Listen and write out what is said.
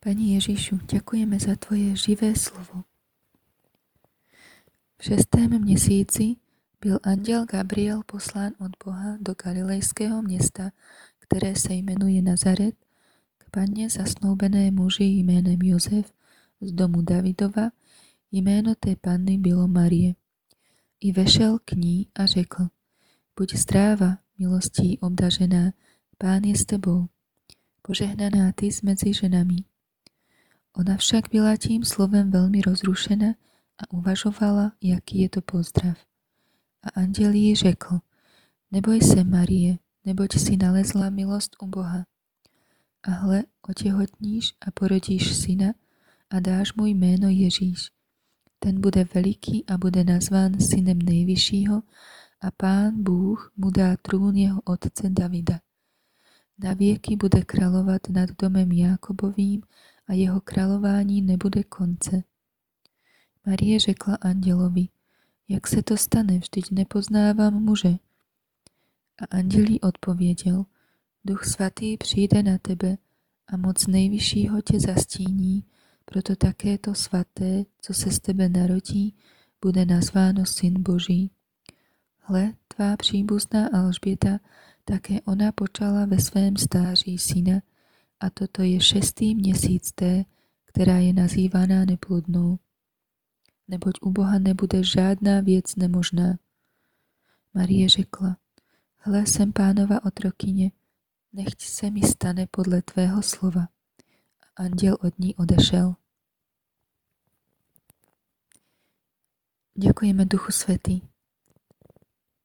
Pani Ježišu, ďakujeme za Tvoje živé slovo. V šestém měsíci byl anděl Gabriel poslán od Boha do galilejského města, které se jmenuje Nazaret, k panně zasnoubené muži jménem Jozef z domu Davidova, jméno té panny bylo Marie. I vešel k ní a řekl, buď zdráva, milostí obdažená, pán je s tebou, požehnaná ty mezi ženami. Ona však byla tím slovem velmi rozrušena a uvažovala, jaký je to pozdrav. A anděl jí řekl, neboj se, Marie, neboť si nalezla milost u Boha. A hle, otehotníš a porodíš syna a dáš mu jméno Ježíš. Ten bude veliký a bude nazván synem nejvyššího a pán Bůh mu dá trůn jeho otce Davida. Na věky bude královat nad domem Jákobovým a jeho králování nebude konce. Marie řekla andělovi, jak se to stane, vždyť nepoznávám muže. A anděl jí odpověděl, Duch svatý přijde na tebe a moc nejvyššího tě zastíní, proto také to svaté, co se z tebe narodí, bude nazváno Syn Boží. Hle, tvá příbuzná Alžběta, také ona počala ve svém stáří syna a toto je šestý měsíc té, která je nazývaná neplodnou neboť u Boha nebude žádná věc nemožná. Marie řekla, hle jsem pánova otrokyně, nechť se mi stane podle tvého slova. A anděl od ní odešel. Ďakujeme Duchu Svetý.